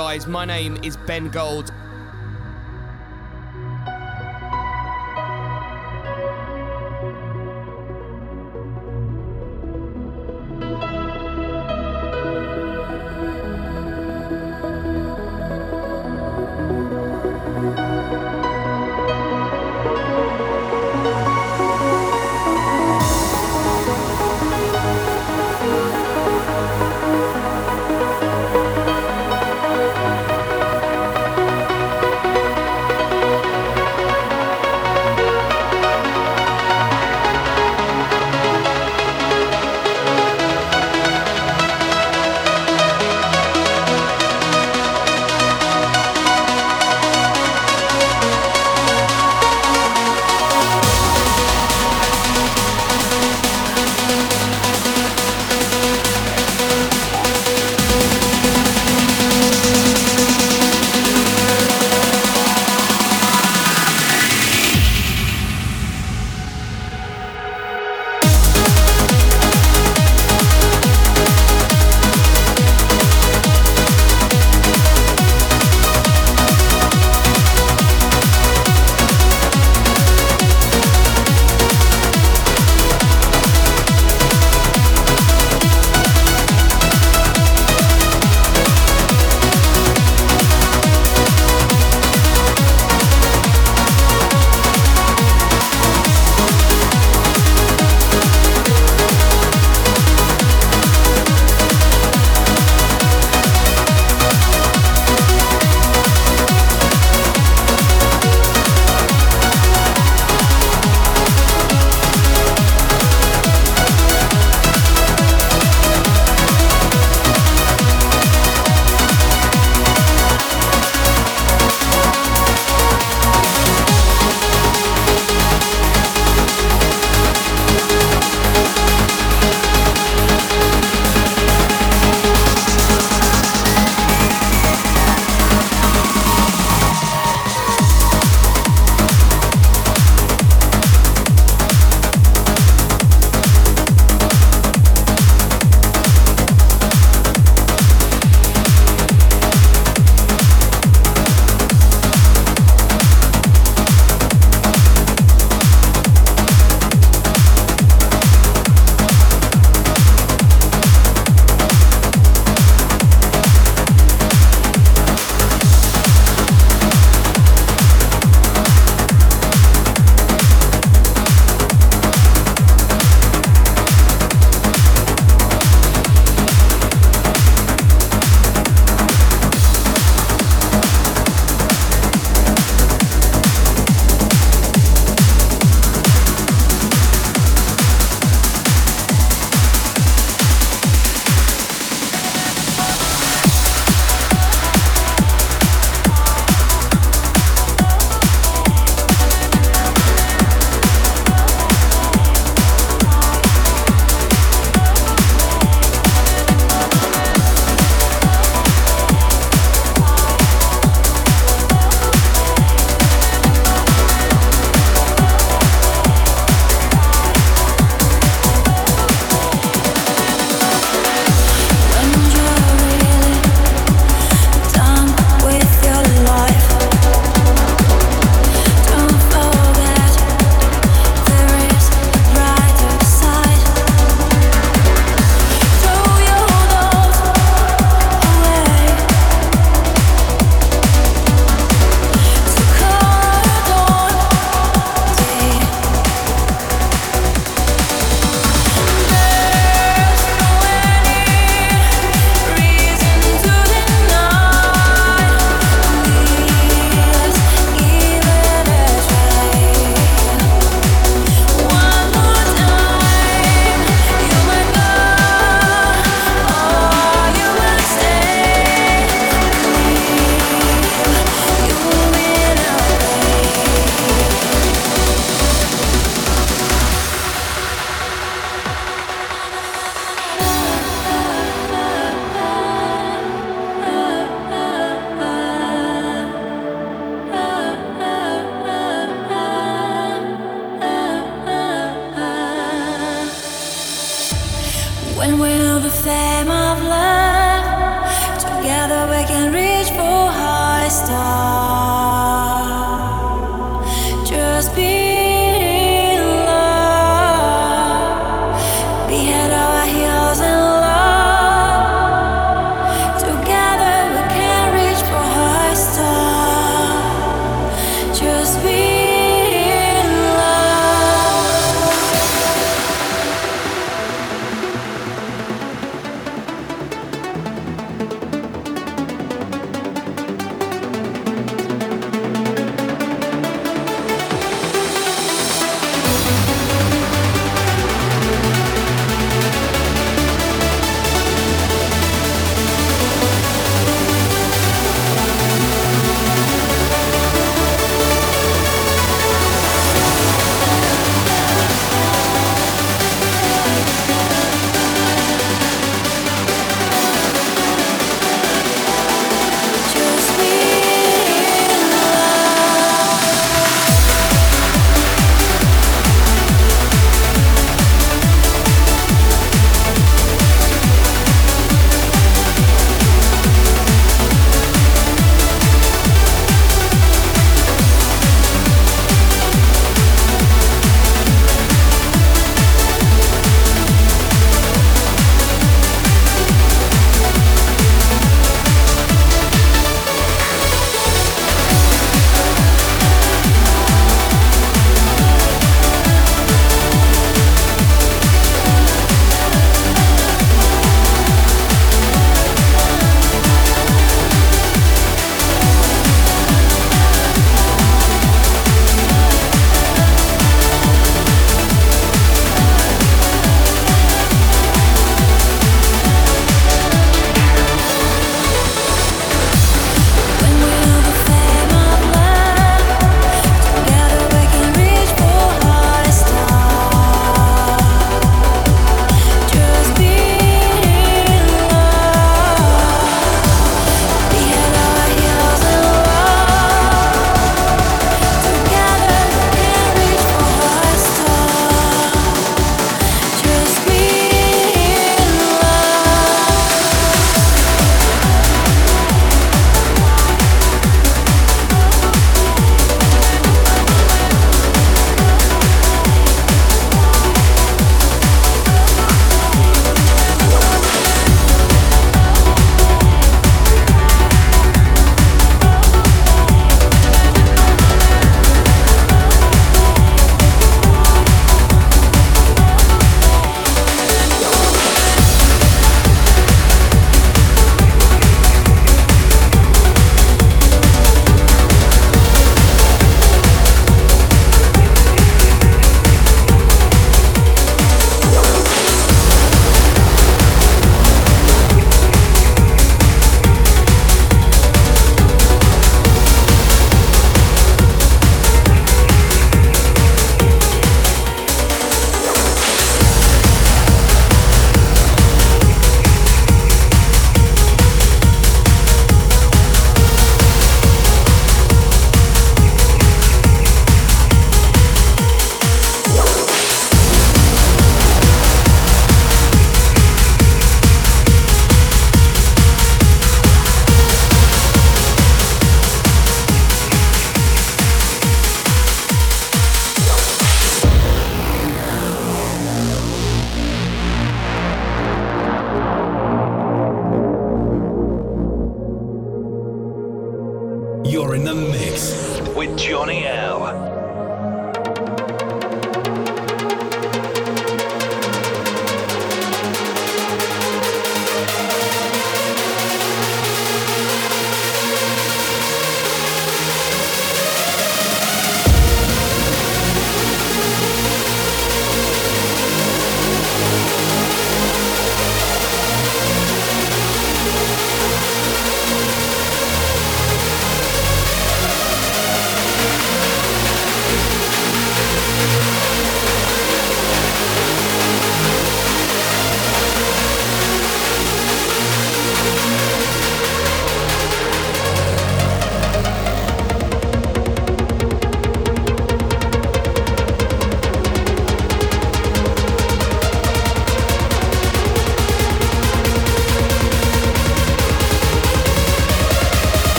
guys? My name is Ben Gold.